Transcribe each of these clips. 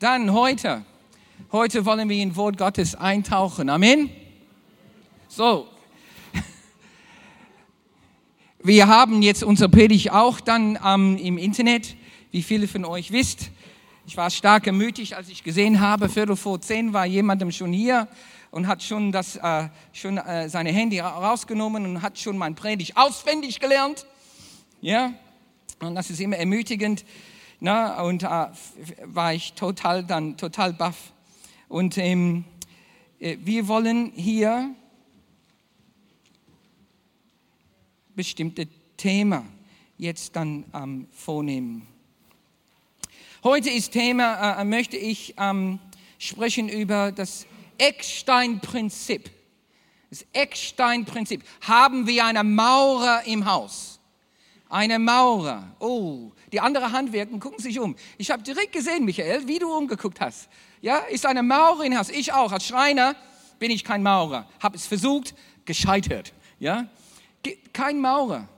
Dann heute, heute wollen wir in Wort Gottes eintauchen. Amen. So, wir haben jetzt unsere Predigt auch dann ähm, im Internet, wie viele von euch wisst. Ich war stark ermutigt, als ich gesehen habe, Viertel vor zehn war jemandem schon hier und hat schon, das, äh, schon äh, seine Handy rausgenommen und hat schon mein Predigt auswendig gelernt. Ja, und das ist immer ermutigend. Na, und äh, war ich total dann total baff. Und ähm, äh, wir wollen hier bestimmte Thema jetzt dann ähm, vornehmen. Heute ist Thema, äh, möchte ich ähm, sprechen über das Ecksteinprinzip. Das Ecksteinprinzip. Haben wir eine Maurer im Haus? Eine Maurer. Oh, die andere Handwerken gucken sich um. Ich habe direkt gesehen, Michael, wie du umgeguckt hast. Ja, ist eine Maurer im Haus. Ich auch. Als Schreiner bin ich kein Maurer. Habe es versucht, gescheitert. Ja, kein Maurer.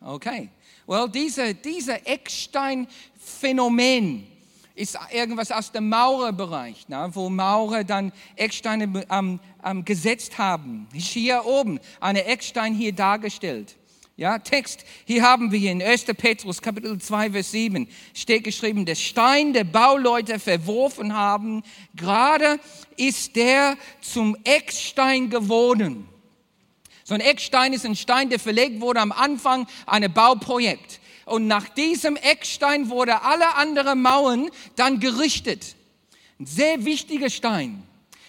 Okay. Well, diese, diese Eckstein-Phänomen ist irgendwas aus dem Maurerbereich, na, wo Maurer dann Ecksteine ähm, ähm, gesetzt haben. Hier oben, eine Eckstein hier dargestellt. Ja, Text, hier haben wir in 1. Petrus Kapitel 2, Vers 7 steht geschrieben, der Stein der Bauleute verworfen haben, gerade ist der zum Eckstein geworden. So ein Eckstein ist ein Stein, der verlegt wurde am Anfang eines Bauprojekts. Und nach diesem Eckstein wurde alle anderen Mauern dann gerichtet. Ein sehr wichtiger Stein.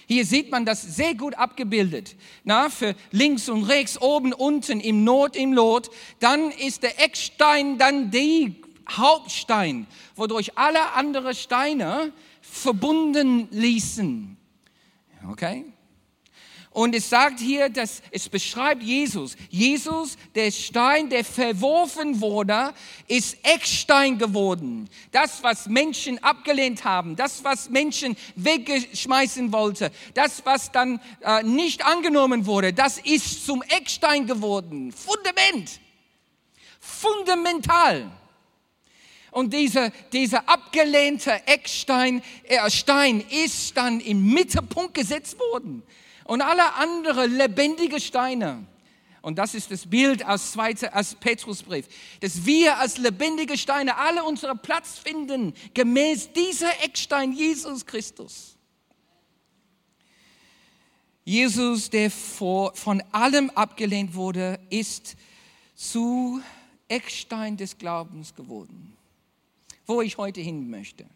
Hier sieht man das sehr gut abgebildet. Na, für links und rechts, oben, unten, im Not, im Lot. Dann ist der Eckstein dann die Hauptstein, wodurch alle anderen Steine verbunden ließen. Okay? Und es sagt hier, dass es beschreibt Jesus. Jesus, der Stein, der verworfen wurde, ist Eckstein geworden. Das, was Menschen abgelehnt haben, das, was Menschen weggeschmeißen wollte, das, was dann äh, nicht angenommen wurde, das ist zum Eckstein geworden. Fundament. Fundamental. Und dieser, dieser abgelehnte Eckstein äh, Stein ist dann im Mittelpunkt gesetzt worden und alle anderen lebendige Steine. Und das ist das Bild aus, zweite, aus Petrusbrief, dass wir als lebendige Steine alle unseren Platz finden, gemäß dieser Eckstein Jesus Christus. Jesus, der vor, von allem abgelehnt wurde, ist zu Eckstein des Glaubens geworden. Wo ich heute hin möchte.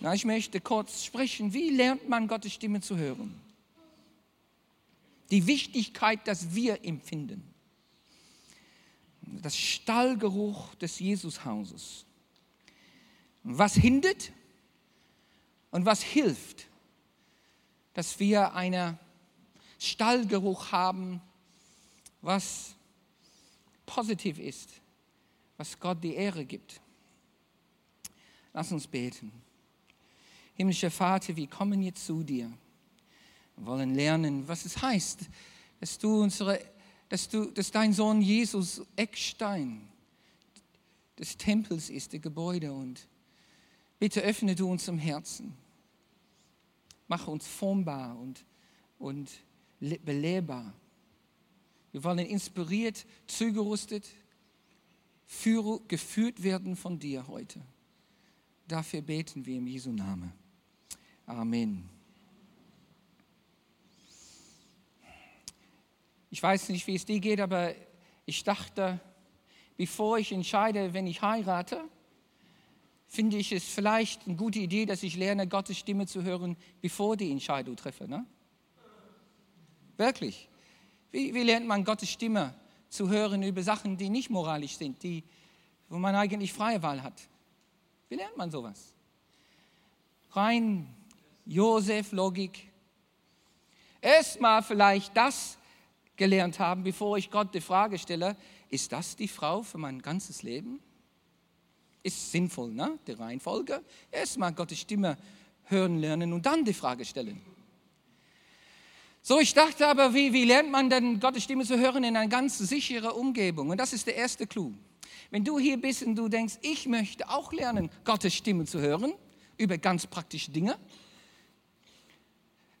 Na, ich möchte kurz sprechen, wie lernt man Gottes Stimme zu hören? Die Wichtigkeit, dass wir empfinden. Das Stallgeruch des Jesushauses. Was hindert und was hilft, dass wir einen Stallgeruch haben, was positiv ist, was Gott die Ehre gibt. Lass uns beten. Himmlischer Vater, wir kommen jetzt zu dir. Wir wollen lernen, was es heißt, dass du unsere, dass du, dass dein Sohn Jesus Eckstein des Tempels ist, der Gebäude und bitte öffne du uns im Herzen. Mache uns formbar und, und belebbar. Wir wollen inspiriert, zugerüstet, führe, geführt werden von dir heute. Dafür beten wir im Jesu Namen. Amen. Ich weiß nicht, wie es dir geht, aber ich dachte, bevor ich entscheide, wenn ich heirate, finde ich es vielleicht eine gute Idee, dass ich lerne, Gottes Stimme zu hören, bevor die Entscheidung treffe. Ne? Wirklich. Wie, wie lernt man Gottes Stimme zu hören über Sachen, die nicht moralisch sind, die, wo man eigentlich freie Wahl hat? Wie lernt man sowas? Rein Josef-Logik. Erstmal vielleicht das, gelernt haben, bevor ich Gott die Frage stelle, ist das die Frau für mein ganzes Leben? Ist sinnvoll, ne? Die Reihenfolge. Erstmal Gottes Stimme hören lernen und dann die Frage stellen. So, ich dachte aber, wie, wie lernt man denn Gottes Stimme zu hören in einer ganz sicheren Umgebung? Und das ist der erste Clou. Wenn du hier bist und du denkst, ich möchte auch lernen, Gottes Stimme zu hören, über ganz praktische Dinge.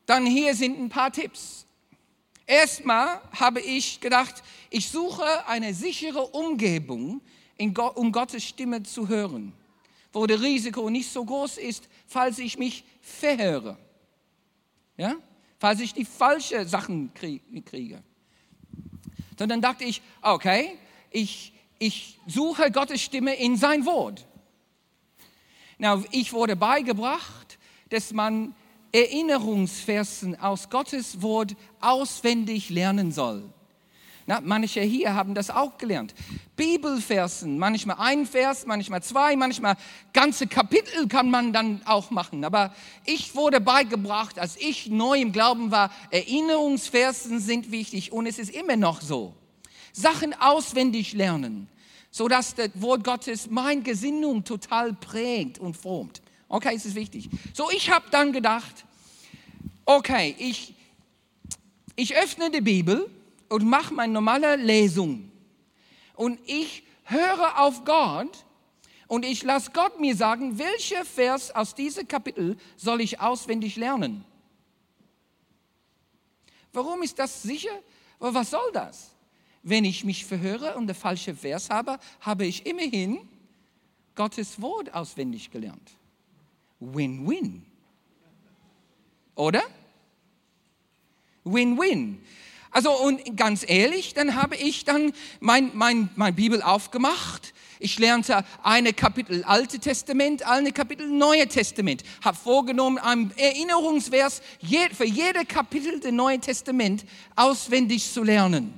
Dann hier sind ein paar Tipps. Erstmal habe ich gedacht, ich suche eine sichere Umgebung, um Gottes Stimme zu hören, wo das Risiko nicht so groß ist, falls ich mich verhöre. Ja? Falls ich die falschen Sachen kriege. Sondern dachte ich, okay, ich, ich suche Gottes Stimme in sein Wort. Now, ich wurde beigebracht, dass man Erinnerungsversen aus Gottes Wort auswendig lernen soll. Na, manche hier haben das auch gelernt. Bibelversen, manchmal ein Vers, manchmal zwei, manchmal ganze Kapitel kann man dann auch machen. Aber ich wurde beigebracht, als ich neu im Glauben war, Erinnerungsversen sind wichtig und es ist immer noch so. Sachen auswendig lernen, sodass das Wort Gottes mein Gesinnung total prägt und formt. Okay, es ist wichtig. So, ich habe dann gedacht, okay, ich, ich öffne die Bibel und mache meine normale Lesung. Und ich höre auf Gott und ich lasse Gott mir sagen, welcher Vers aus diesem Kapitel soll ich auswendig lernen. Warum ist das sicher? Was soll das? Wenn ich mich verhöre und der falsche Vers habe, habe ich immerhin Gottes Wort auswendig gelernt. Win-win. Oder? Win-win. Also und ganz ehrlich, dann habe ich dann mein, mein, mein Bibel aufgemacht. Ich lernte eine Kapitel Alte Testament, eine Kapitel Neue Testament. Habe vorgenommen, ein Erinnerungsvers für jede Kapitel des Neuen Testament auswendig zu lernen.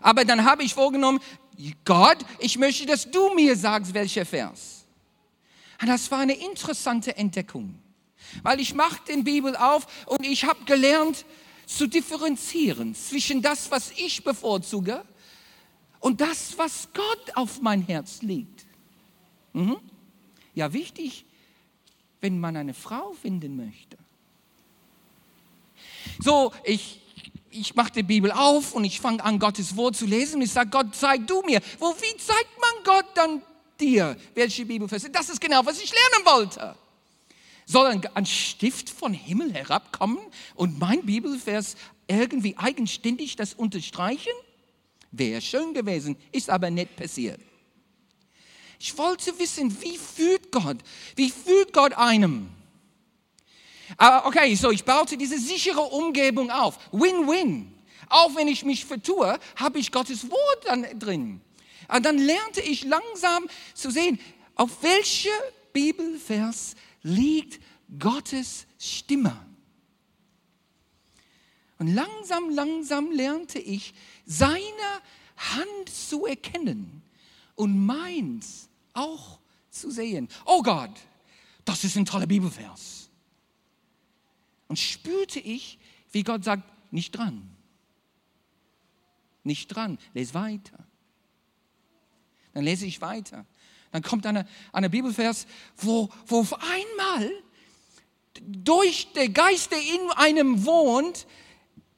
Aber dann habe ich vorgenommen, Gott, ich möchte, dass du mir sagst, welcher Vers. Und das war eine interessante Entdeckung, weil ich mache den Bibel auf und ich habe gelernt zu differenzieren zwischen das, was ich bevorzuge und das, was Gott auf mein Herz legt. Mhm. Ja, wichtig, wenn man eine Frau finden möchte. So, ich, ich mache die Bibel auf und ich fange an, Gottes Wort zu lesen und ich sage, Gott, zeig du mir. Wo, wie zeigt man Gott dann dir, welche Bibelverse. Das ist genau, was ich lernen wollte. Soll ein, Stift von Himmel herabkommen und mein Bibelvers irgendwie eigenständig das unterstreichen? Wäre schön gewesen, ist aber nicht passiert. Ich wollte wissen, wie fühlt Gott? Wie fühlt Gott einem? Okay, so ich baute diese sichere Umgebung auf. Win-win. Auch wenn ich mich vertue, habe ich Gottes Wort dann drin. Und dann lernte ich langsam zu sehen, auf welcher Bibelvers liegt Gottes Stimme. Und langsam, langsam lernte ich, seine Hand zu erkennen und meins auch zu sehen. Oh Gott, das ist ein toller Bibelvers. Und spürte ich, wie Gott sagt, nicht dran. Nicht dran, les weiter. Dann lese ich weiter. Dann kommt eine, eine Bibelvers, wo, wo auf einmal durch der Geist, der in einem wohnt,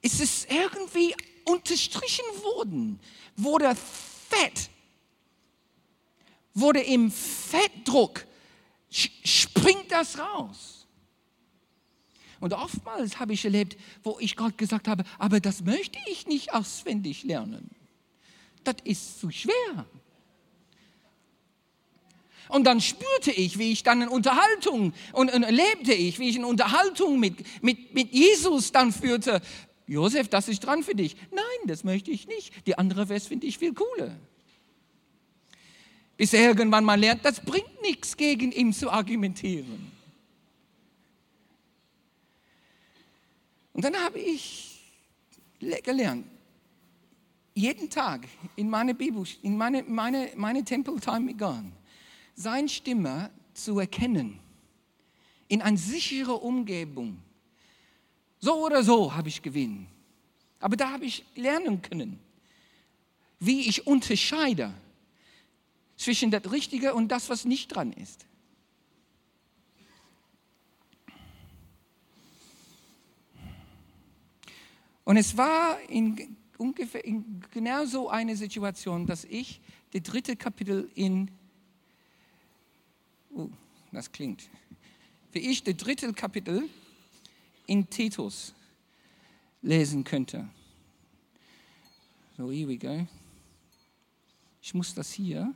ist es irgendwie unterstrichen worden, wurde Fett, wurde im Fettdruck, springt das raus. Und oftmals habe ich erlebt, wo ich Gott gesagt habe, aber das möchte ich nicht auswendig lernen. Das ist zu schwer. Und dann spürte ich, wie ich dann in Unterhaltung und, und erlebte ich, wie ich in Unterhaltung mit, mit, mit Jesus dann führte. Josef, das ist dran für dich. Nein, das möchte ich nicht. Die andere Vers finde ich viel cooler. Bis irgendwann mal lernt, das bringt nichts, gegen ihn zu argumentieren. Und dann habe ich gelernt, jeden Tag in meine Bibel, in meine, meine, meine Tempeltime mit Gott, seine Stimme zu erkennen, in eine sichere Umgebung. So oder so habe ich gewinnen. Aber da habe ich lernen können, wie ich unterscheide zwischen das Richtige und das, was nicht dran ist. Und es war in ungefähr in genau so eine Situation, dass ich das dritte Kapitel in uh, das klingt, wie ich das dritte Kapitel in Titus lesen könnte. So, here we go. Ich muss das hier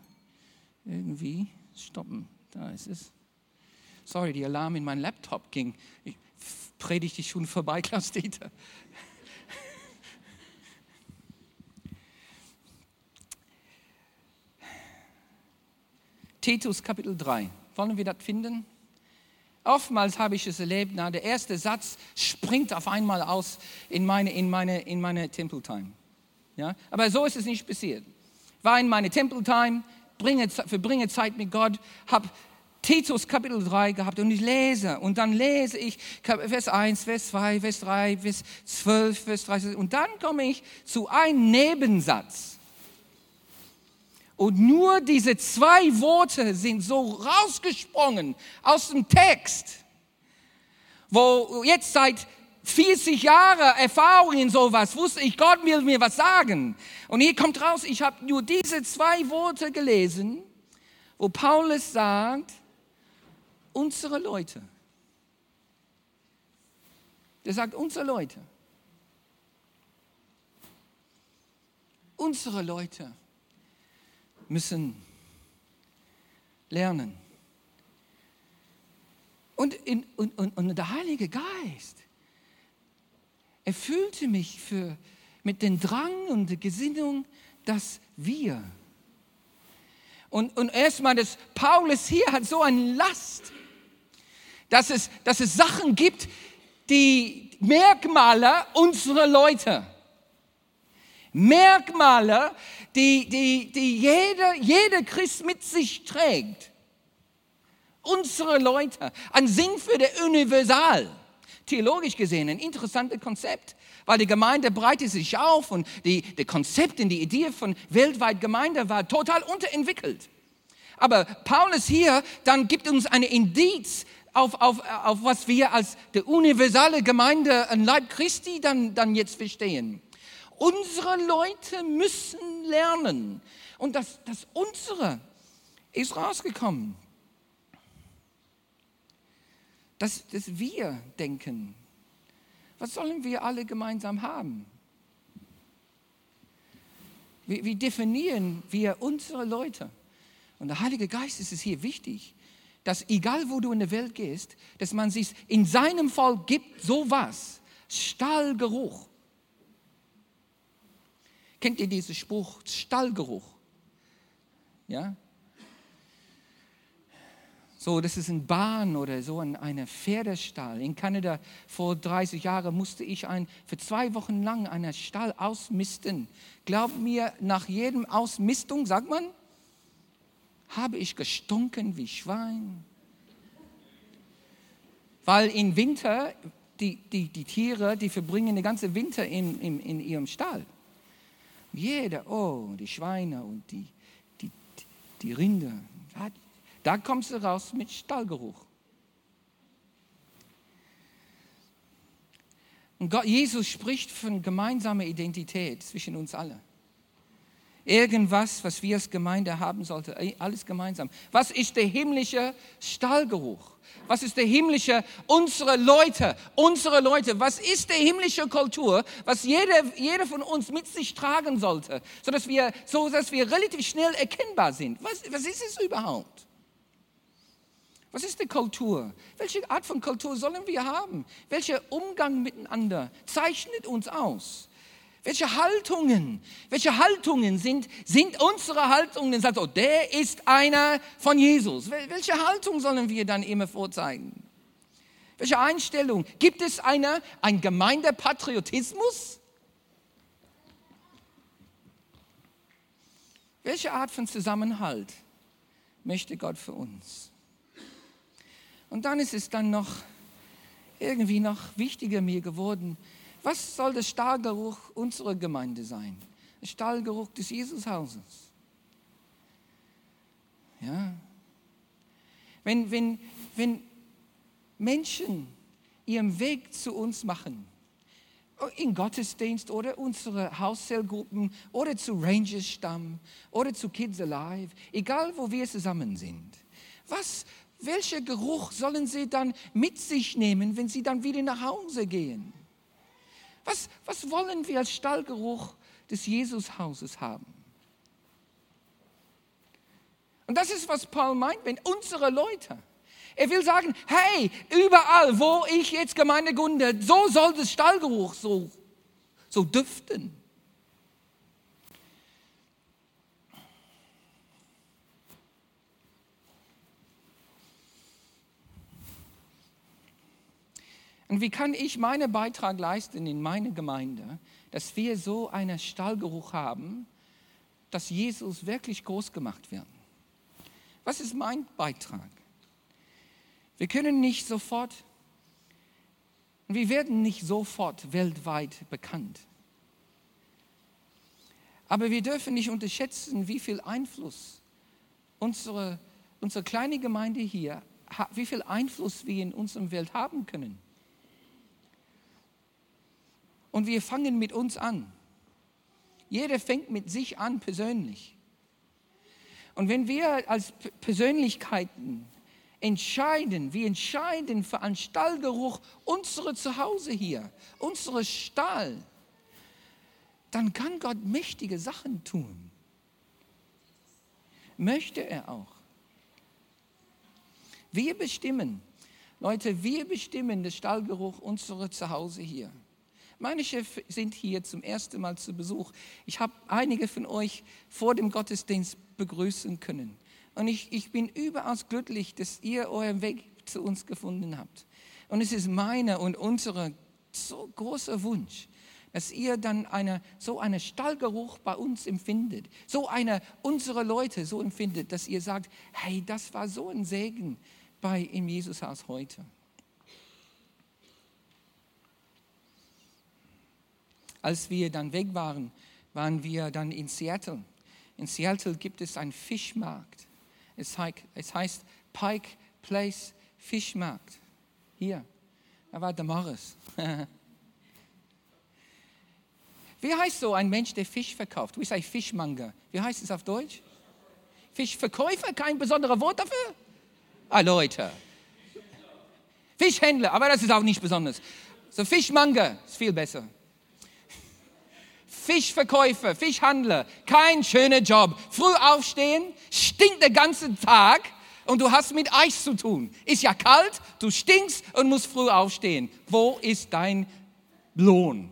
irgendwie stoppen. Da ist es. Sorry, die Alarm in meinen Laptop ging. Ich predigte schon vorbei, Klaus Dieter. Titus Kapitel 3. Wollen wir das finden? Oftmals habe ich es erlebt, na, der erste Satz springt auf einmal aus in meine, in meine, in meine Tempeltime. Ja? Aber so ist es nicht passiert. War in meine Tempeltime, bringe, verbringe Zeit mit Gott, habe Titus Kapitel 3 gehabt und ich lese und dann lese ich Vers 1, Vers 2, Vers 3, Vers 12, Vers 30 und dann komme ich zu einem Nebensatz. Und nur diese zwei Worte sind so rausgesprungen aus dem Text, wo jetzt seit 40 Jahre Erfahrung in sowas wusste ich, Gott will mir was sagen. Und hier kommt raus, ich habe nur diese zwei Worte gelesen, wo Paulus sagt, unsere Leute. Der sagt, unsere Leute. Unsere Leute müssen lernen. Und, in, und, und, und der Heilige Geist erfüllte mich für, mit dem Drang und der Gesinnung, dass wir. Und, und erstmal, dass Paulus hier hat so eine Last, dass es, dass es Sachen gibt, die Merkmale unserer Leute. Merkmale, die, die, die jeder, jeder Christ mit sich trägt. Unsere Leute. Ein Sinn für der Universal. Theologisch gesehen ein interessantes Konzept, weil die Gemeinde breitet sich auf und die, die Konzept und die Idee von weltweit Gemeinde war total unterentwickelt. Aber Paulus hier dann gibt uns eine Indiz auf, auf, auf was wir als die universale Gemeinde, ein Leib Christi, dann, dann jetzt verstehen. Unsere Leute müssen lernen. Und das, das unsere ist rausgekommen. Dass, dass wir denken, was sollen wir alle gemeinsam haben? Wie, wie definieren wir unsere Leute? Und der Heilige Geist ist es hier wichtig, dass egal wo du in der Welt gehst, dass man sich in seinem Fall gibt sowas, Stahlgeruch. Kennt ihr diesen Spruch, Stallgeruch? Ja? So, das ist ein Bahn oder so ein eine Pferdestall. In Kanada vor 30 Jahren musste ich ein, für zwei Wochen lang einen Stall ausmisten. Glaub mir, nach jedem Ausmistung, sagt man, habe ich gestunken wie Schwein. Weil im Winter, die, die, die Tiere, die verbringen den ganzen Winter in, in, in ihrem Stall. Jeder, oh, die Schweine und die, die, die Rinder. Da kommst du raus mit Stallgeruch. Und Gott, Jesus spricht von gemeinsamer Identität zwischen uns allen. Irgendwas, was wir als Gemeinde haben sollten, alles gemeinsam. Was ist der himmlische Stallgeruch? Was ist der himmlische, unsere Leute, unsere Leute, was ist der himmlische Kultur, was jeder, jeder von uns mit sich tragen sollte, sodass wir, so dass wir relativ schnell erkennbar sind. Was, was ist es überhaupt? Was ist die Kultur? Welche Art von Kultur sollen wir haben? Welcher Umgang miteinander zeichnet uns aus? Welche Haltungen, welche Haltungen sind, sind unsere Haltungen? Sagt, oh, der ist einer von Jesus. Welche Haltung sollen wir dann immer vorzeigen? Welche Einstellung? Gibt es eine, ein Gemeindepatriotismus? Welche Art von Zusammenhalt möchte Gott für uns? Und dann ist es dann noch irgendwie noch wichtiger mir geworden, was soll der Stahlgeruch unserer Gemeinde sein? Der Stahlgeruch des Jesushauses. Ja. Wenn, wenn, wenn Menschen ihren Weg zu uns machen, in Gottesdienst oder unsere Hauszellgruppen oder zu Rangers Stamm oder zu Kids Alive, egal wo wir zusammen sind. Was, welcher Geruch sollen sie dann mit sich nehmen, wenn sie dann wieder nach Hause gehen? Was, was wollen wir als Stallgeruch des Jesushauses haben? Und das ist, was Paul meint, wenn unsere Leute, er will sagen, hey, überall, wo ich jetzt Gemeinde gründe, so soll das Stallgeruch so, so duften. Und wie kann ich meinen Beitrag leisten in meine Gemeinde, dass wir so einen Stallgeruch haben, dass Jesus wirklich groß gemacht wird? Was ist mein Beitrag? Wir können nicht sofort, wir werden nicht sofort weltweit bekannt. Aber wir dürfen nicht unterschätzen, wie viel Einfluss unsere, unsere kleine Gemeinde hier, wie viel Einfluss wir in unserer Welt haben können. Und wir fangen mit uns an. Jeder fängt mit sich an persönlich. Und wenn wir als Persönlichkeiten entscheiden, wir entscheiden für einen Stallgeruch unsere Zuhause hier, unsere Stall, dann kann Gott mächtige Sachen tun. Möchte er auch. Wir bestimmen, Leute, wir bestimmen den Stallgeruch unserer Zuhause hier. Meine Chefs sind hier zum ersten Mal zu Besuch. Ich habe einige von euch vor dem Gottesdienst begrüßen können. Und ich, ich bin überaus glücklich, dass ihr euren Weg zu uns gefunden habt. Und es ist meine und unsere so großer Wunsch, dass ihr dann eine, so einen Stallgeruch bei uns empfindet, so eine unsere Leute so empfindet, dass ihr sagt, hey, das war so ein Segen bei im Jesushaus heute. Als wir dann weg waren, waren wir dann in Seattle. In Seattle gibt es einen Fischmarkt. Es heißt Pike Place Fischmarkt. Hier, da war der Morris. Wie heißt so ein Mensch, der Fisch verkauft? Wie sagt Fischmanger? Wie heißt es auf Deutsch? Fischverkäufer? Kein besonderes Wort dafür? Ah, Leute. Fischhändler, aber das ist auch nicht besonders. So Fischmanger ist viel besser. Fischverkäufer, Fischhandler, kein schöner Job. Früh aufstehen, stinkt den ganzen Tag und du hast mit Eis zu tun. Ist ja kalt, du stinkst und musst früh aufstehen. Wo ist dein Lohn?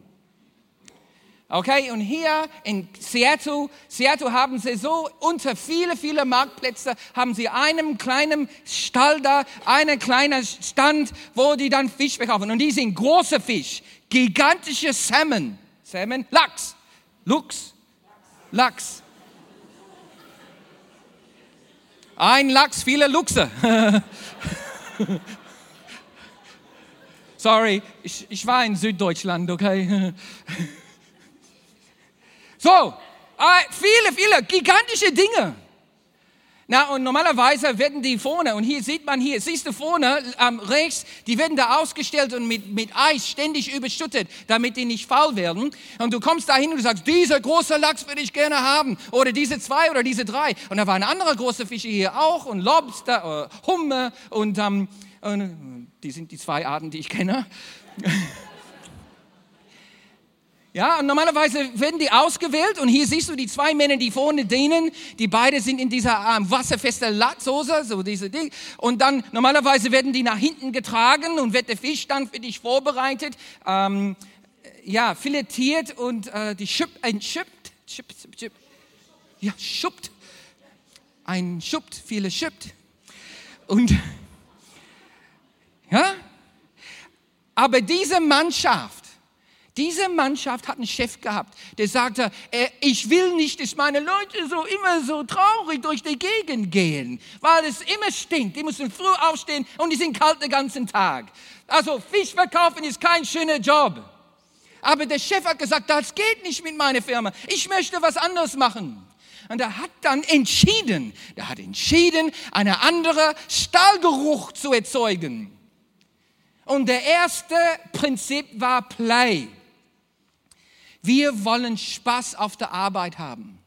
Okay, und hier in Seattle, Seattle haben sie so unter viele, viele Marktplätze haben sie einen kleinen Stall da, einen kleinen Stand, wo die dann Fisch verkaufen. Und die sind große Fisch, gigantische Salmon, Salmon, Lachs, Lux, Lachs. Ein Lachs, viele Luchse. Sorry, ich, ich war in Süddeutschland, okay? so, äh, viele, viele gigantische Dinge. Na, und normalerweise werden die vorne, und hier sieht man hier, siehst du vorne ähm, rechts, die werden da ausgestellt und mit, mit Eis ständig überschüttet, damit die nicht faul werden. Und du kommst da hin und du sagst, dieser große Lachs würde ich gerne haben, oder diese zwei oder diese drei. Und da waren andere große Fische hier auch, und Lobster, äh, Hummer, und, ähm, und die sind die zwei Arten, die ich kenne. Ja, und normalerweise werden die ausgewählt und hier siehst du die zwei Männer, die vorne dienen, die beide sind in dieser ähm, wasserfeste Latzsoße, so diese Ding. Und dann normalerweise werden die nach hinten getragen und wird der Fisch dann für dich vorbereitet, ähm, ja, filetiert und äh, die schüpp, ein schüppt, schüppt, schüppt, ja, schuppt, ein schuppt, viele schüppt. Und, ja, aber diese Mannschaft, diese Mannschaft hat einen Chef gehabt, der sagte, äh, ich will nicht, dass meine Leute so immer so traurig durch die Gegend gehen, weil es immer stinkt. Die müssen früh aufstehen und die sind kalt den ganzen Tag. Also Fisch verkaufen ist kein schöner Job. Aber der Chef hat gesagt, das geht nicht mit meiner Firma. Ich möchte was anderes machen. Und er hat dann entschieden, er hat entschieden, eine andere Stahlgeruch zu erzeugen. Und der erste Prinzip war Play. Wir wollen Spaß auf der Arbeit haben.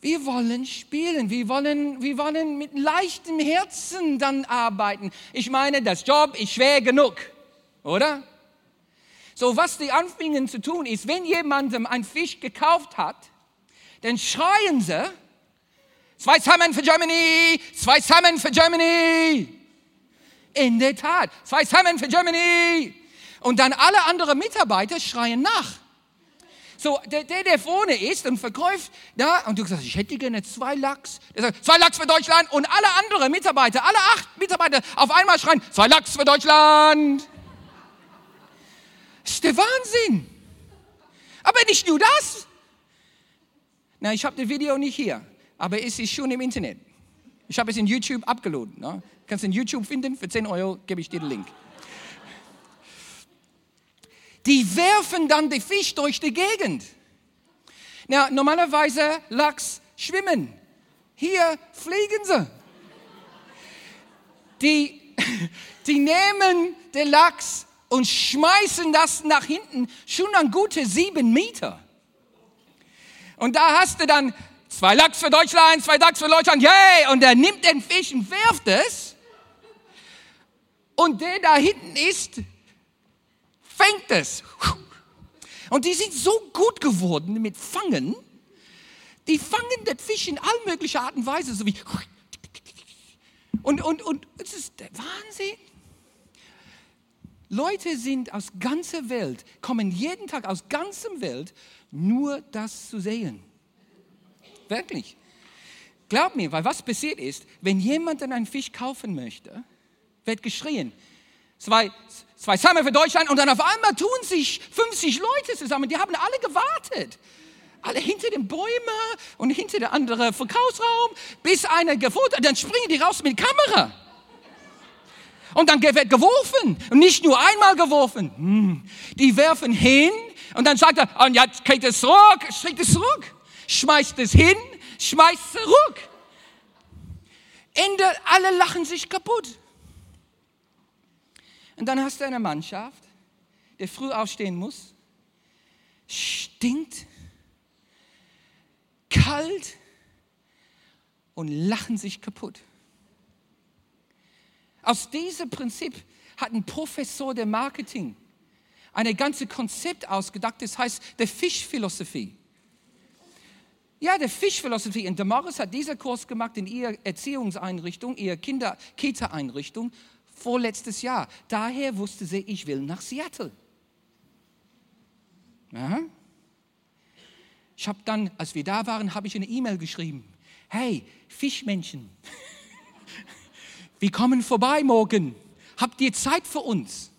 Wir wollen spielen, wir wollen, wir wollen mit leichtem Herzen dann arbeiten. Ich meine, das Job ist schwer genug, oder? So, was die anfingen zu tun ist, wenn jemandem ein Fisch gekauft hat, dann schreien sie, zwei Salmon für Germany, zwei Salmon für Germany. In der Tat, zwei Salmon für Germany. Und dann alle anderen Mitarbeiter schreien nach. So, der, der, der vorne ist und verkauft, da, und du sagst, ich hätte gerne zwei Lachs. Der sagt, zwei Lachs für Deutschland. Und alle anderen Mitarbeiter, alle acht Mitarbeiter auf einmal schreien, zwei Lachs für Deutschland. Das ist der Wahnsinn. Aber nicht nur das. Na, ich habe das Video nicht hier, aber es ist schon im Internet. Ich habe es in YouTube abgeladen. Ne? Kannst in YouTube finden, für 10 Euro gebe ich dir den Link. Die werfen dann den Fisch durch die Gegend. Na, normalerweise Lachs schwimmen. Hier fliegen sie. Die, die nehmen den Lachs und schmeißen das nach hinten schon an gute sieben Meter. Und da hast du dann zwei Lachs für Deutschland, zwei Lachs für Deutschland, yay! Und er nimmt den Fisch und werft es. Und der da hinten ist, fängt es. Und die sind so gut geworden mit Fangen, die fangen den Fisch in all möglicher Art und Weise, so wie und, und, und es ist der Wahnsinn. Leute sind aus ganzer Welt, kommen jeden Tag aus ganzer Welt, nur das zu sehen. Wirklich. Glaub mir, weil was passiert ist, wenn jemand dann einen Fisch kaufen möchte, wird geschrien. Zwei, zwei Summer für Deutschland und dann auf einmal tun sich 50 Leute zusammen, die haben alle gewartet. Alle hinter den Bäumen und hinter der anderen Verkaufsraum, bis einer gefunden dann springen die raus mit Kamera. Und dann wird geworfen. Und nicht nur einmal geworfen. Hm. Die werfen hin und dann sagt er, und jetzt kriegt es zurück, schickt es zurück. Schmeißt es hin, schmeißt zurück. Ende, alle lachen sich kaputt. Und dann hast du eine Mannschaft, der früh aufstehen muss, stinkt, kalt und lachen sich kaputt. Aus diesem Prinzip hat ein Professor der Marketing ein ganzes Konzept ausgedacht, das heißt der Fischphilosophie. Ja, der Fischphilosophie. Und Damaris hat diesen Kurs gemacht in ihrer Erziehungseinrichtung, ihrer Kinder-Kita-Einrichtung vorletztes Jahr. Daher wusste sie, ich will nach Seattle. Ja? Ich habe dann, als wir da waren, habe ich eine E-Mail geschrieben. Hey, Fischmenschen, wir kommen vorbei morgen. Habt ihr Zeit für uns?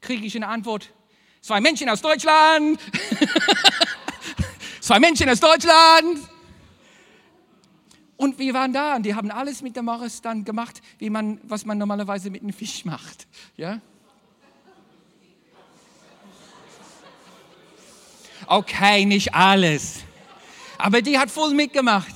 Kriege ich eine Antwort. Zwei Menschen aus Deutschland. Zwei Menschen aus Deutschland. Und wir waren da und die haben alles mit der Morris dann gemacht, wie man, was man normalerweise mit einem Fisch macht. Ja? Okay, nicht alles. Aber die hat voll mitgemacht.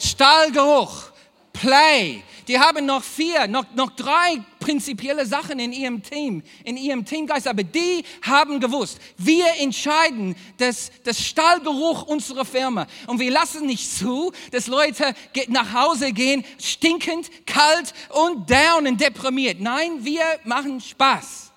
Stahlgeruch, Play, die haben noch vier, noch, noch drei prinzipielle Sachen in ihrem Team, in ihrem Teamgeist, aber die haben gewusst, wir entscheiden das, das Stallgeruch unserer Firma und wir lassen nicht zu, dass Leute nach Hause gehen, stinkend, kalt und down und deprimiert. Nein, wir machen Spaß.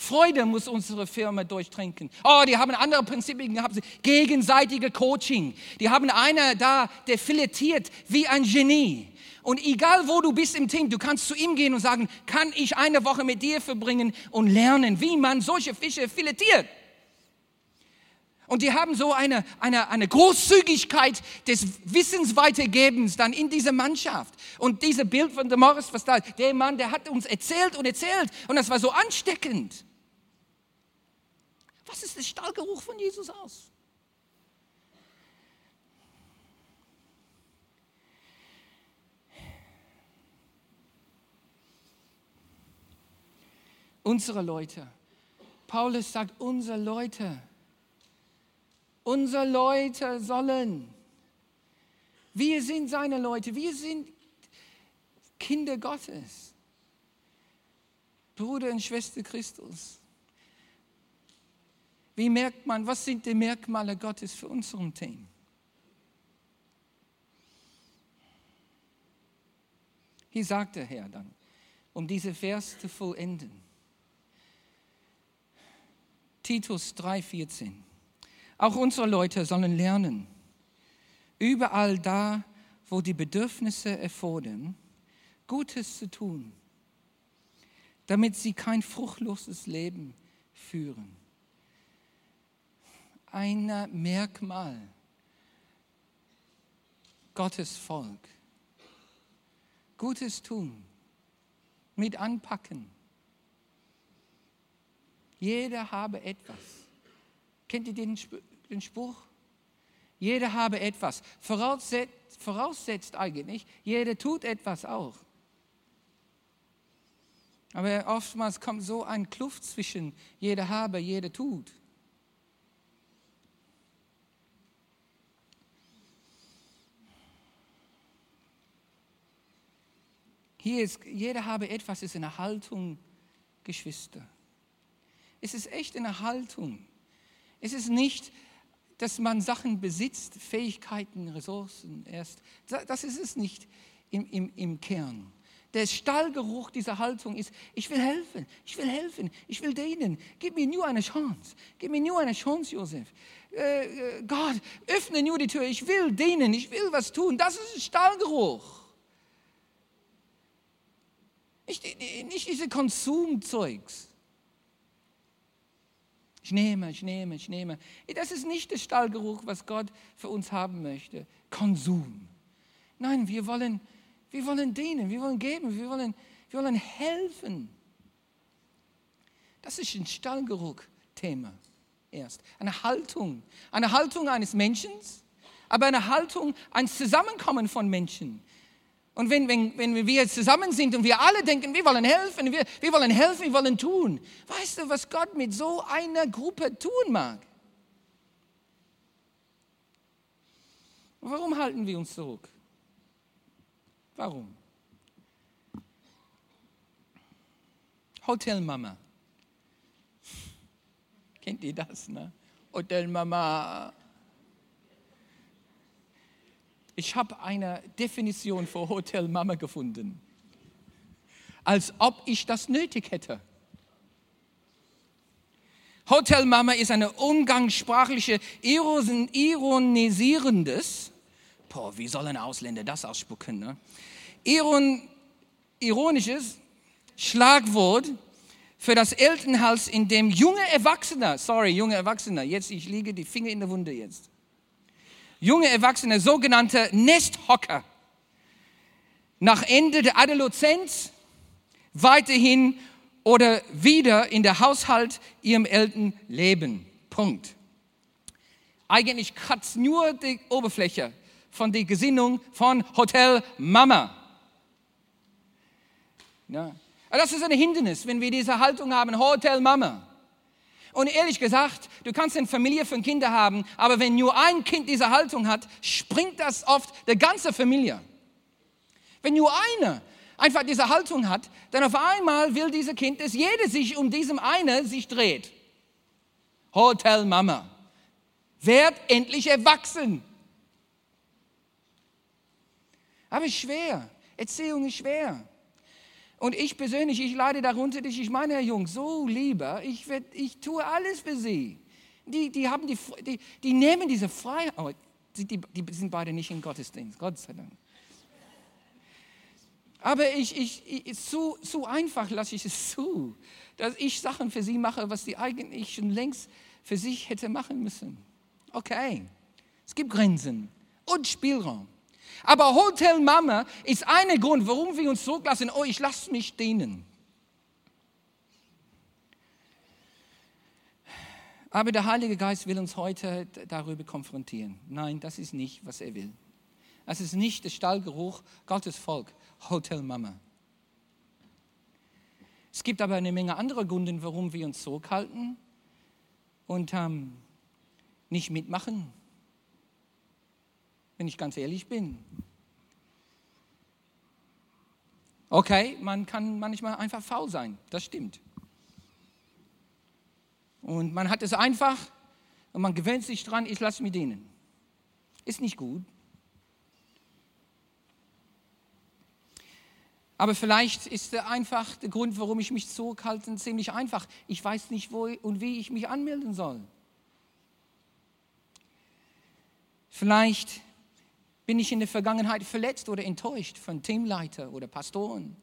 Freude muss unsere Firma durchtrinken. Oh, die haben andere Prinzipien gehabt, gegenseitige Coaching. Die haben einer da, der filetiert wie ein Genie. Und egal wo du bist im Team, du kannst zu ihm gehen und sagen, kann ich eine Woche mit dir verbringen und lernen, wie man solche Fische filetiert. Und die haben so eine, eine, eine Großzügigkeit des Wissensweitergebens dann in dieser Mannschaft. Und dieses Bild von Morris, was da, der Mann, der hat uns erzählt und erzählt. Und das war so ansteckend. Was ist der Stallgeruch von Jesus aus? Unsere Leute. Paulus sagt, unsere Leute. Unsere Leute sollen. Wir sind seine Leute. Wir sind Kinder Gottes. Bruder und Schwester Christus. Wie merkt man, was sind die Merkmale Gottes für unseren Team? Hier sagt der Herr dann, um diese Vers zu vollenden. Titus 3,14. Auch unsere Leute sollen lernen, überall da, wo die Bedürfnisse erfordern, Gutes zu tun, damit sie kein fruchtloses Leben führen. Ein Merkmal Gottes Volk. Gutes tun, mit anpacken. Jeder habe etwas. Kennt ihr den, den Spruch? Jeder habe etwas. Voraussetzt, voraussetzt eigentlich, jeder tut etwas auch. Aber oftmals kommt so ein Kluft zwischen jeder habe, jeder tut. Hier ist, jeder habe etwas, ist eine Haltung, Geschwister. Es ist echt eine Haltung. Es ist nicht, dass man Sachen besitzt, Fähigkeiten, Ressourcen erst. Das ist es nicht im, im, im Kern. Der Stallgeruch dieser Haltung ist, ich will helfen, ich will helfen, ich will denen. Gib mir nur eine Chance. Gib mir nur eine Chance, Josef. Äh, äh Gott, öffne nur die Tür. Ich will denen, ich will was tun. Das ist Stallgeruch. Nicht, nicht diese Konsumzeugs. Ich nehme, ich nehme, ich nehme. Das ist nicht der Stallgeruch, was Gott für uns haben möchte. Konsum. Nein, wir wollen, wir wollen dienen, wir wollen geben, wir wollen, wir wollen helfen. Das ist ein Stallgeruch-Thema erst. Eine Haltung. Eine Haltung eines Menschen, aber eine Haltung, ein Zusammenkommen von Menschen. Und wenn, wenn, wenn wir zusammen sind und wir alle denken, wir wollen helfen, wir, wir wollen helfen, wir wollen tun, weißt du, was Gott mit so einer Gruppe tun mag? Warum halten wir uns zurück? Warum? Hotelmama. Kennt ihr das, ne? Hotelmama. Ich habe eine Definition für Hotelmama gefunden. Als ob ich das nötig hätte. Hotelmama ist eine umgangssprachliche, ironisierendes, boah, wie soll ein Ausländer das ausspucken, ne? Iron, ironisches Schlagwort für das Elternhaus, in dem junge Erwachsene, sorry, junge Erwachsene, jetzt, ich liege die Finger in der Wunde jetzt, junge Erwachsene, sogenannte Nesthocker, nach Ende der Adoleszenz weiterhin oder wieder in der Haushalt ihrem Eltern leben. Punkt. Eigentlich kratzt nur die Oberfläche von der Gesinnung von Hotel Mama. Ja. Das ist ein Hindernis, wenn wir diese Haltung haben, Hotel Mama. Und ehrlich gesagt, du kannst eine Familie von Kindern haben, aber wenn nur ein Kind diese Haltung hat, springt das oft der ganze Familie. Wenn nur einer einfach diese Haltung hat, dann auf einmal will dieses Kind, dass jeder sich um diesem eine sich dreht. Hotel Mama. Werd endlich erwachsen. Aber schwer. Erziehung ist schwer. Und ich persönlich, ich leide darunter, dass ich meine Jungs so liebe, ich, werd, ich tue alles für sie. Die, die, haben die, die, die nehmen diese Freiheit. Oh, die, die, die sind beide nicht im Gottesdienst, Gott sei Dank. Aber ich, ich, ich, zu, zu einfach lasse ich es zu, dass ich Sachen für sie mache, was sie eigentlich schon längst für sich hätte machen müssen. Okay, es gibt Grenzen und Spielraum. Aber Hotel Mama ist ein Grund, warum wir uns zurücklassen. Oh, ich lasse mich dienen. Aber der Heilige Geist will uns heute darüber konfrontieren. Nein, das ist nicht, was er will. Das ist nicht der Stallgeruch Gottes Volk, Hotel Mama. Es gibt aber eine Menge anderer Gründe, warum wir uns zurückhalten und ähm, nicht mitmachen wenn ich ganz ehrlich bin. Okay, man kann manchmal einfach faul sein, das stimmt. Und man hat es einfach und man gewöhnt sich dran, ich lasse mich dienen. Ist nicht gut. Aber vielleicht ist der einfach der Grund, warum ich mich zurückhalte, ziemlich einfach. Ich weiß nicht, wo und wie ich mich anmelden soll. Vielleicht bin ich in der Vergangenheit verletzt oder enttäuscht von Teamleiter oder Pastoren.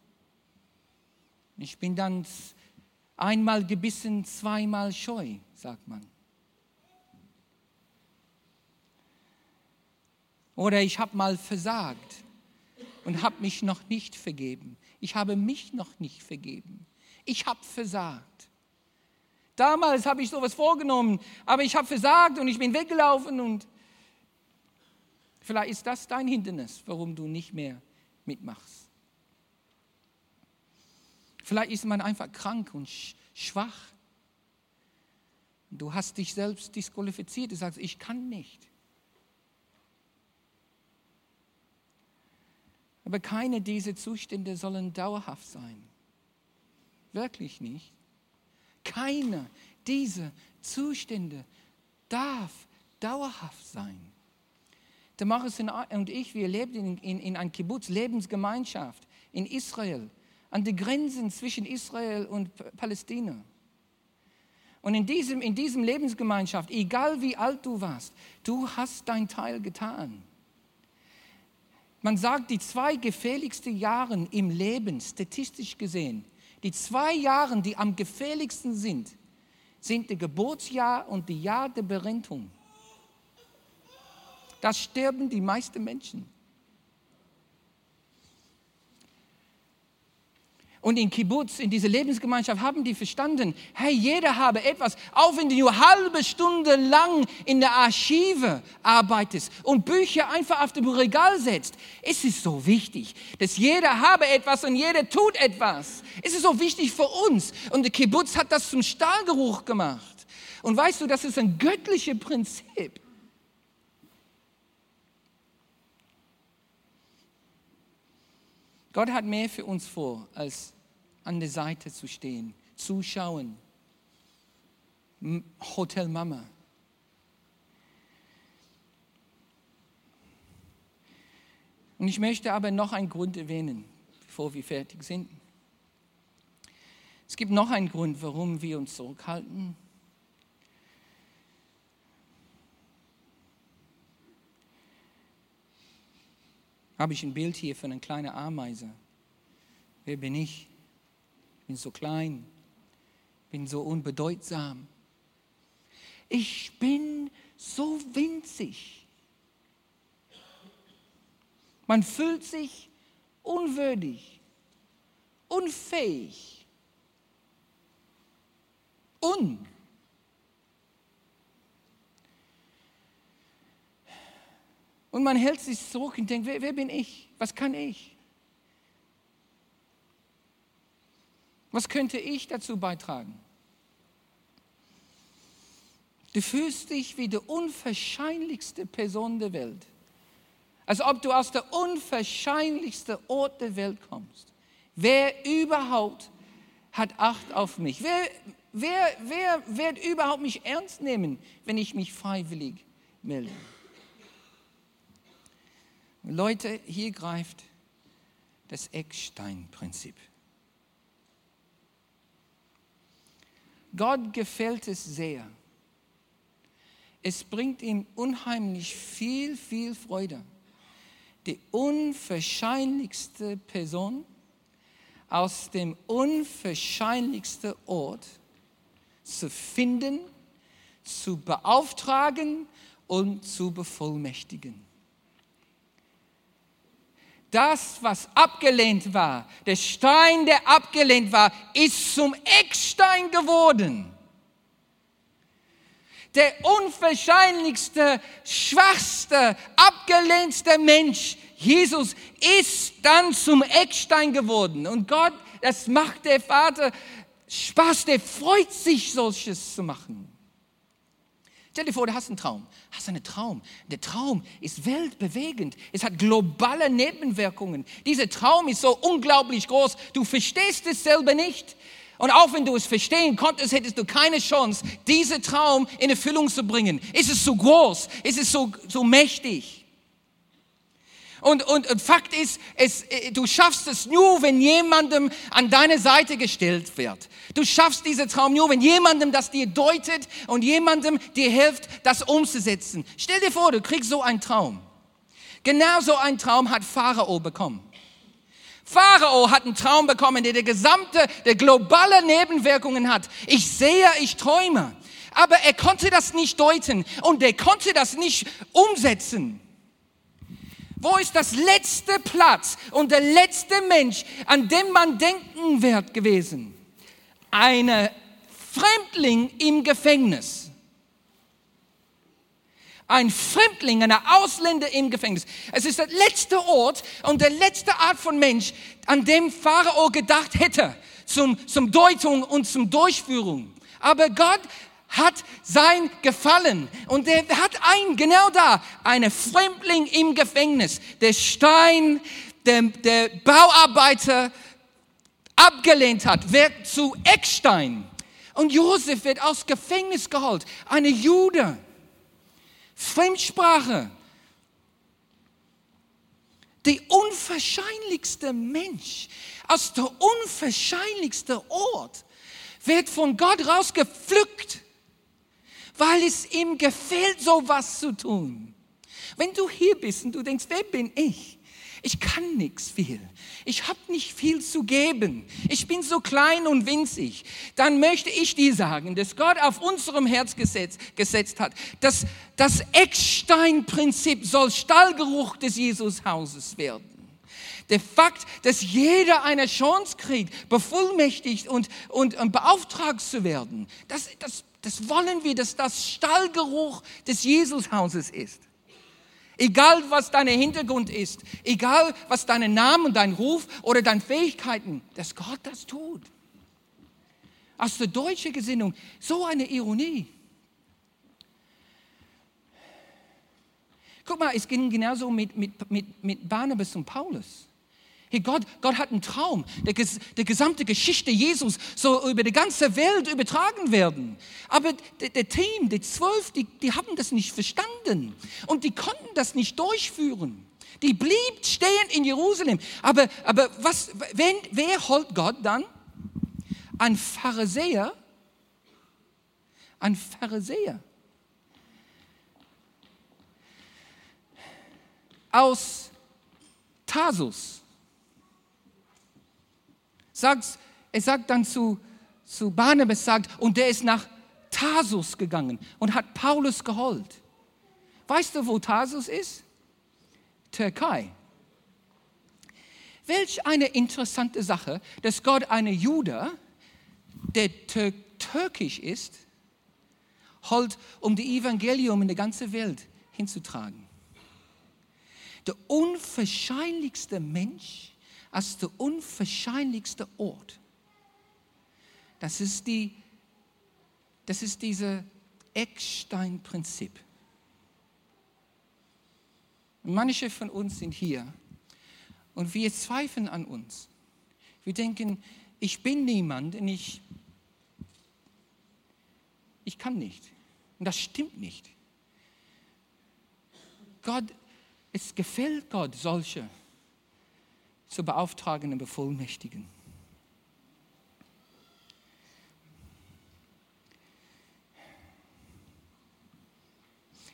Ich bin dann einmal gebissen, zweimal scheu, sagt man. Oder ich habe mal versagt und habe mich noch nicht vergeben. Ich habe mich noch nicht vergeben. Ich habe versagt. Damals habe ich sowas vorgenommen, aber ich habe versagt und ich bin weggelaufen und vielleicht ist das dein Hindernis, warum du nicht mehr mitmachst. Vielleicht ist man einfach krank und schwach. Du hast dich selbst disqualifiziert. Du sagst, ich kann nicht. Aber keine dieser Zustände sollen dauerhaft sein. Wirklich nicht. Keiner dieser Zustände darf dauerhaft sein. Der Maris und ich, wir leben in, in, in einer Kibbutz, Lebensgemeinschaft in Israel, an den Grenzen zwischen Israel und Palästina. Und in diesem, in diesem Lebensgemeinschaft, egal wie alt du warst, du hast dein Teil getan. Man sagt, die zwei gefährlichsten Jahre im Leben, statistisch gesehen, die zwei Jahre, die am gefährlichsten sind, sind das Geburtsjahr und die Jahr der Berentung. Da sterben die meisten Menschen. Und in Kibbutz, in dieser Lebensgemeinschaft, haben die verstanden, hey, jeder habe etwas, auch wenn du nur halbe Stunde lang in der Archive arbeitest und Bücher einfach auf dem Regal setzt. Es ist so wichtig, dass jeder habe etwas und jeder tut etwas. Es ist so wichtig für uns. Und der Kibbutz hat das zum Stahlgeruch gemacht. Und weißt du, das ist ein göttliches Prinzip. Gott hat mehr für uns vor, als an der Seite zu stehen, zuschauen. Hotel Mama. Und ich möchte aber noch einen Grund erwähnen, bevor wir fertig sind. Es gibt noch einen Grund, warum wir uns zurückhalten. Habe ich ein Bild hier von einer kleinen Ameise. Wer bin ich? Ich bin so klein, bin so unbedeutsam. Ich bin so winzig. Man fühlt sich unwürdig, unfähig, un. Und man hält sich zurück und denkt, wer, wer bin ich? Was kann ich? Was könnte ich dazu beitragen? Du fühlst dich wie die unwahrscheinlichste Person der Welt. Als ob du aus der unwahrscheinlichsten Ort der Welt kommst. Wer überhaupt hat Acht auf mich? Wer, wer, wer wird überhaupt mich ernst nehmen, wenn ich mich freiwillig melde? Leute, hier greift das Eckstein-Prinzip. Gott gefällt es sehr. Es bringt ihm unheimlich viel, viel Freude. Die unwahrscheinlichste Person aus dem unwahrscheinlichsten Ort zu finden, zu beauftragen und zu bevollmächtigen das, was abgelehnt war, der Stein, der abgelehnt war, ist zum Eckstein geworden. Der unwahrscheinlichste, schwachste, abgelehnte Mensch, Jesus, ist dann zum Eckstein geworden. Und Gott, das macht der Vater Spaß, der freut sich, solches zu machen. Stell dir vor, du hast einen Traum. Hast einen Traum. Der Traum ist weltbewegend. Es hat globale Nebenwirkungen. Dieser Traum ist so unglaublich groß. Du verstehst es selber nicht. Und auch wenn du es verstehen konntest, hättest du keine Chance, diesen Traum in Erfüllung zu bringen. Es ist so groß, es ist so, so mächtig. Und, und, und Fakt ist, es, äh, du schaffst es nur, wenn jemandem an deine Seite gestellt wird. Du schaffst diesen Traum nur, wenn jemandem das dir deutet und jemandem dir hilft, das umzusetzen. Stell dir vor, du kriegst so einen Traum. Genau so einen Traum hat Pharao bekommen. Pharao hat einen Traum bekommen, der der gesamte, der globale Nebenwirkungen hat. Ich sehe, ich träume. Aber er konnte das nicht deuten und er konnte das nicht umsetzen. Wo ist das letzte Platz und der letzte Mensch, an dem man denken wird gewesen? Eine Fremdling im Gefängnis ein Fremdling, eine Ausländer im Gefängnis. Es ist der letzte Ort und der letzte Art von Mensch, an dem Pharao gedacht hätte, zum, zum Deutung und zum Durchführung. Aber Gott hat sein Gefallen und er hat einen, genau da, eine Fremdling im Gefängnis. Der Stein, der, der Bauarbeiter abgelehnt hat, wird zu Eckstein. Und Josef wird aus Gefängnis geholt, eine Jude. Fremdsprache. Der unwahrscheinlichste Mensch aus der unwahrscheinlichste Ort wird von Gott rausgepflückt, weil es ihm gefällt, so was zu tun. Wenn du hier bist und du denkst, wer bin ich? Ich kann nichts viel. Ich habe nicht viel zu geben. Ich bin so klein und winzig. Dann möchte ich dir sagen, dass Gott auf unserem Herz gesetzt, gesetzt hat, dass das Ecksteinprinzip soll Stallgeruch des Jesushauses werden. Der Fakt, dass jeder eine Chance kriegt, bevollmächtigt und, und, und beauftragt zu werden, das, das, das wollen wir, dass das Stallgeruch des Jesushauses ist. Egal was dein Hintergrund ist, egal was dein Name dein Ruf oder deine Fähigkeiten, dass Gott das tut. Aus der deutschen Gesinnung, so eine Ironie. Guck mal, es ging genauso mit, mit, mit, mit Barnabas und Paulus. Hey, Gott, Gott hat einen Traum, der, der gesamte Geschichte Jesus so über die ganze Welt übertragen werden. Aber der, der Team, die zwölf, die, die haben das nicht verstanden und die konnten das nicht durchführen. Die blieb stehen in Jerusalem. Aber, aber was, wenn, wer holt Gott dann? Ein Pharisäer? Ein Pharisäer. Aus Tarsus sagt, er sagt dann zu, zu Barnabas, sagt, und der ist nach Tarsus gegangen und hat Paulus geholt. Weißt du, wo Tarsus ist? Türkei. Welch eine interessante Sache, dass Gott eine Jude, der tür türkisch ist, holt, um die Evangelium in die ganze Welt hinzutragen. Der unwahrscheinlichste Mensch als der unwahrscheinlichste Ort. Das ist, die, das ist dieses Eckstein-Prinzip. Manche von uns sind hier und wir zweifeln an uns. Wir denken, ich bin niemand und ich, ich kann nicht. Und das stimmt nicht. Gott, es gefällt Gott solche zu beauftragen bevollmächtigen.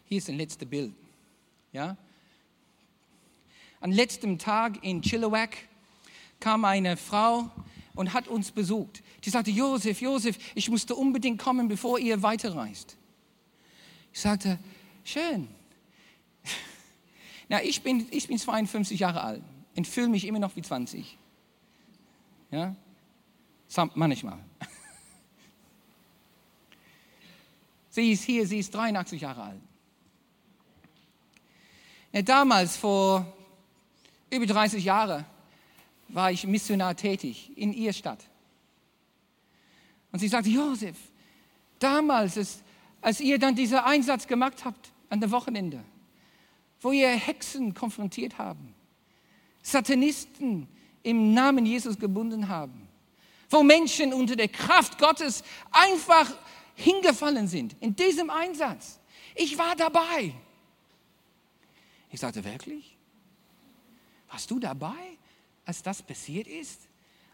Hier ist ein letztes Bild. Ja? Am letzten Tag in Chilliwack kam eine Frau und hat uns besucht. Die sagte, Josef, Josef, ich musste unbedingt kommen, bevor ihr weiterreist. Ich sagte, schön. Na, ich bin, ich bin 52 Jahre alt und fühle mich immer noch wie 20. Ja? Manchmal. Sie ist hier, sie ist 83 Jahre alt. Damals, vor über 30 Jahren, war ich Missionar tätig in ihr Stadt. Und sie sagte, Josef, damals, als ihr dann diesen Einsatz gemacht habt an der Wochenende, wo ihr Hexen konfrontiert haben, Satanisten im Namen Jesus gebunden haben. wo Menschen unter der Kraft Gottes einfach hingefallen sind, in diesem Einsatz. Ich war dabei. Ich sagte, wirklich? Warst du dabei, als das passiert ist?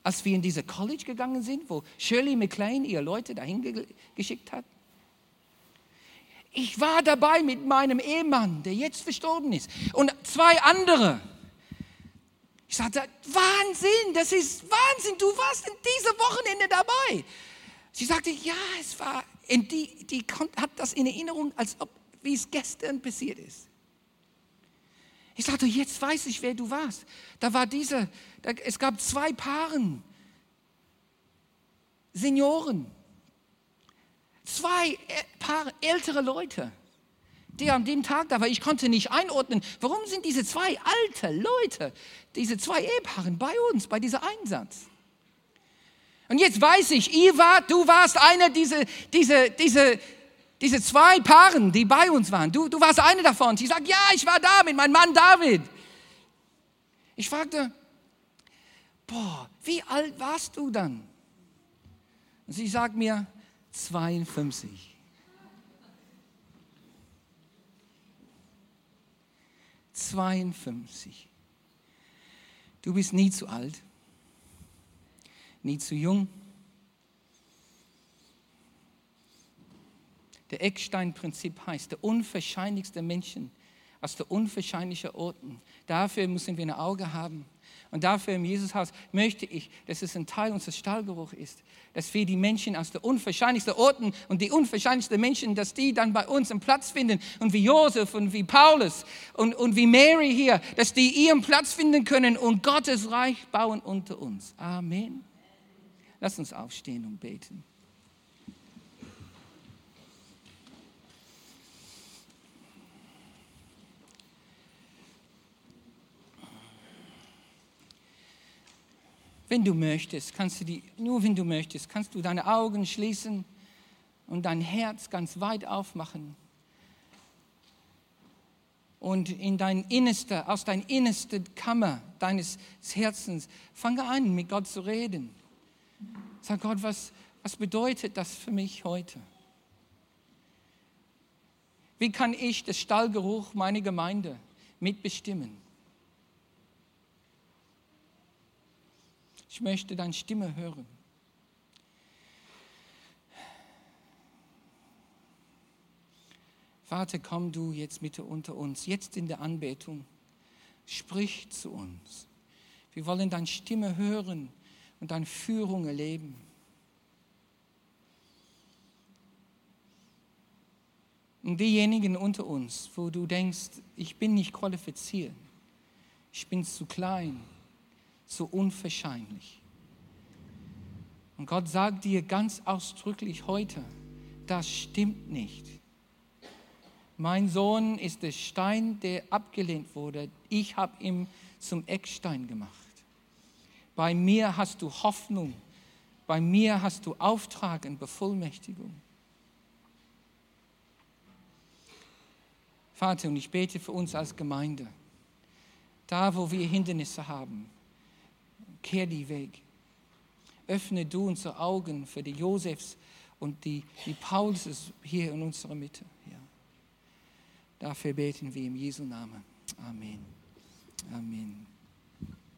Als wir in diese College gegangen sind, wo Shirley McLean ihre Leute dahin geschickt hat? Ich war dabei mit meinem Ehemann, der jetzt verstorben ist, und zwei andere. Ich sagte, Wahnsinn, das ist Wahnsinn, du warst in diesem Wochenende dabei. Sie sagte, ja, es war, die, die hat das in Erinnerung, als ob, wie es gestern passiert ist. Ich sagte, jetzt weiß ich, wer du warst. Da war diese, da, es gab zwei Paaren, Senioren, zwei Paare ältere Leute die an dem Tag da war. Ich konnte nicht einordnen, warum sind diese zwei alte Leute, diese zwei Ehepaare bei uns, bei diesem Einsatz. Und jetzt weiß ich, ihr wart, du warst einer dieser, diese, diese, diese zwei Paaren, die bei uns waren. Du, du warst eine davon. Sie sagt, ja, ich war da mit meinem Mann David. Ich fragte, boah, wie alt warst du dann? Und sie sagt mir, 52. 52. Du bist nie zu alt, nie zu jung. Der Eckstein-Prinzip heißt, der unwahrscheinlichste Menschen aus der unwahrscheinlichen Orten. Dafür müssen wir ein Auge haben. Und dafür im Jesushaus möchte ich, dass es ein Teil unseres Stallgeruchs ist, dass wir die Menschen aus den unwahrscheinlichsten Orten und die unwahrscheinlichsten Menschen, dass die dann bei uns einen Platz finden und wie Josef und wie Paulus und, und wie Mary hier, dass die ihren Platz finden können und Gottes Reich bauen unter uns. Amen. Lass uns aufstehen und beten. Wenn du möchtest, kannst du die, nur wenn du möchtest, kannst du deine Augen schließen und dein Herz ganz weit aufmachen. Und in dein Innerste, aus dein innerste Kammer deines Herzens, fange an, mit Gott zu reden. Sag Gott, was, was bedeutet das für mich heute? Wie kann ich das Stallgeruch meiner Gemeinde mitbestimmen? Ich möchte deine Stimme hören. Vater, komm du jetzt bitte unter uns, jetzt in der Anbetung. Sprich zu uns. Wir wollen deine Stimme hören und deine Führung erleben. Und diejenigen unter uns, wo du denkst, ich bin nicht qualifiziert, ich bin zu klein, so unwahrscheinlich. Und Gott sagt dir ganz ausdrücklich heute, das stimmt nicht. Mein Sohn ist der Stein, der abgelehnt wurde. Ich habe ihn zum Eckstein gemacht. Bei mir hast du Hoffnung. Bei mir hast du Auftrag und Bevollmächtigung. Vater, und ich bete für uns als Gemeinde, da wo wir Hindernisse haben, kehr die Weg. Öffne du unsere Augen für die Josefs und die, die Paulus hier in unserer Mitte. Ja. Dafür beten wir im Jesu Namen. Amen. Amen.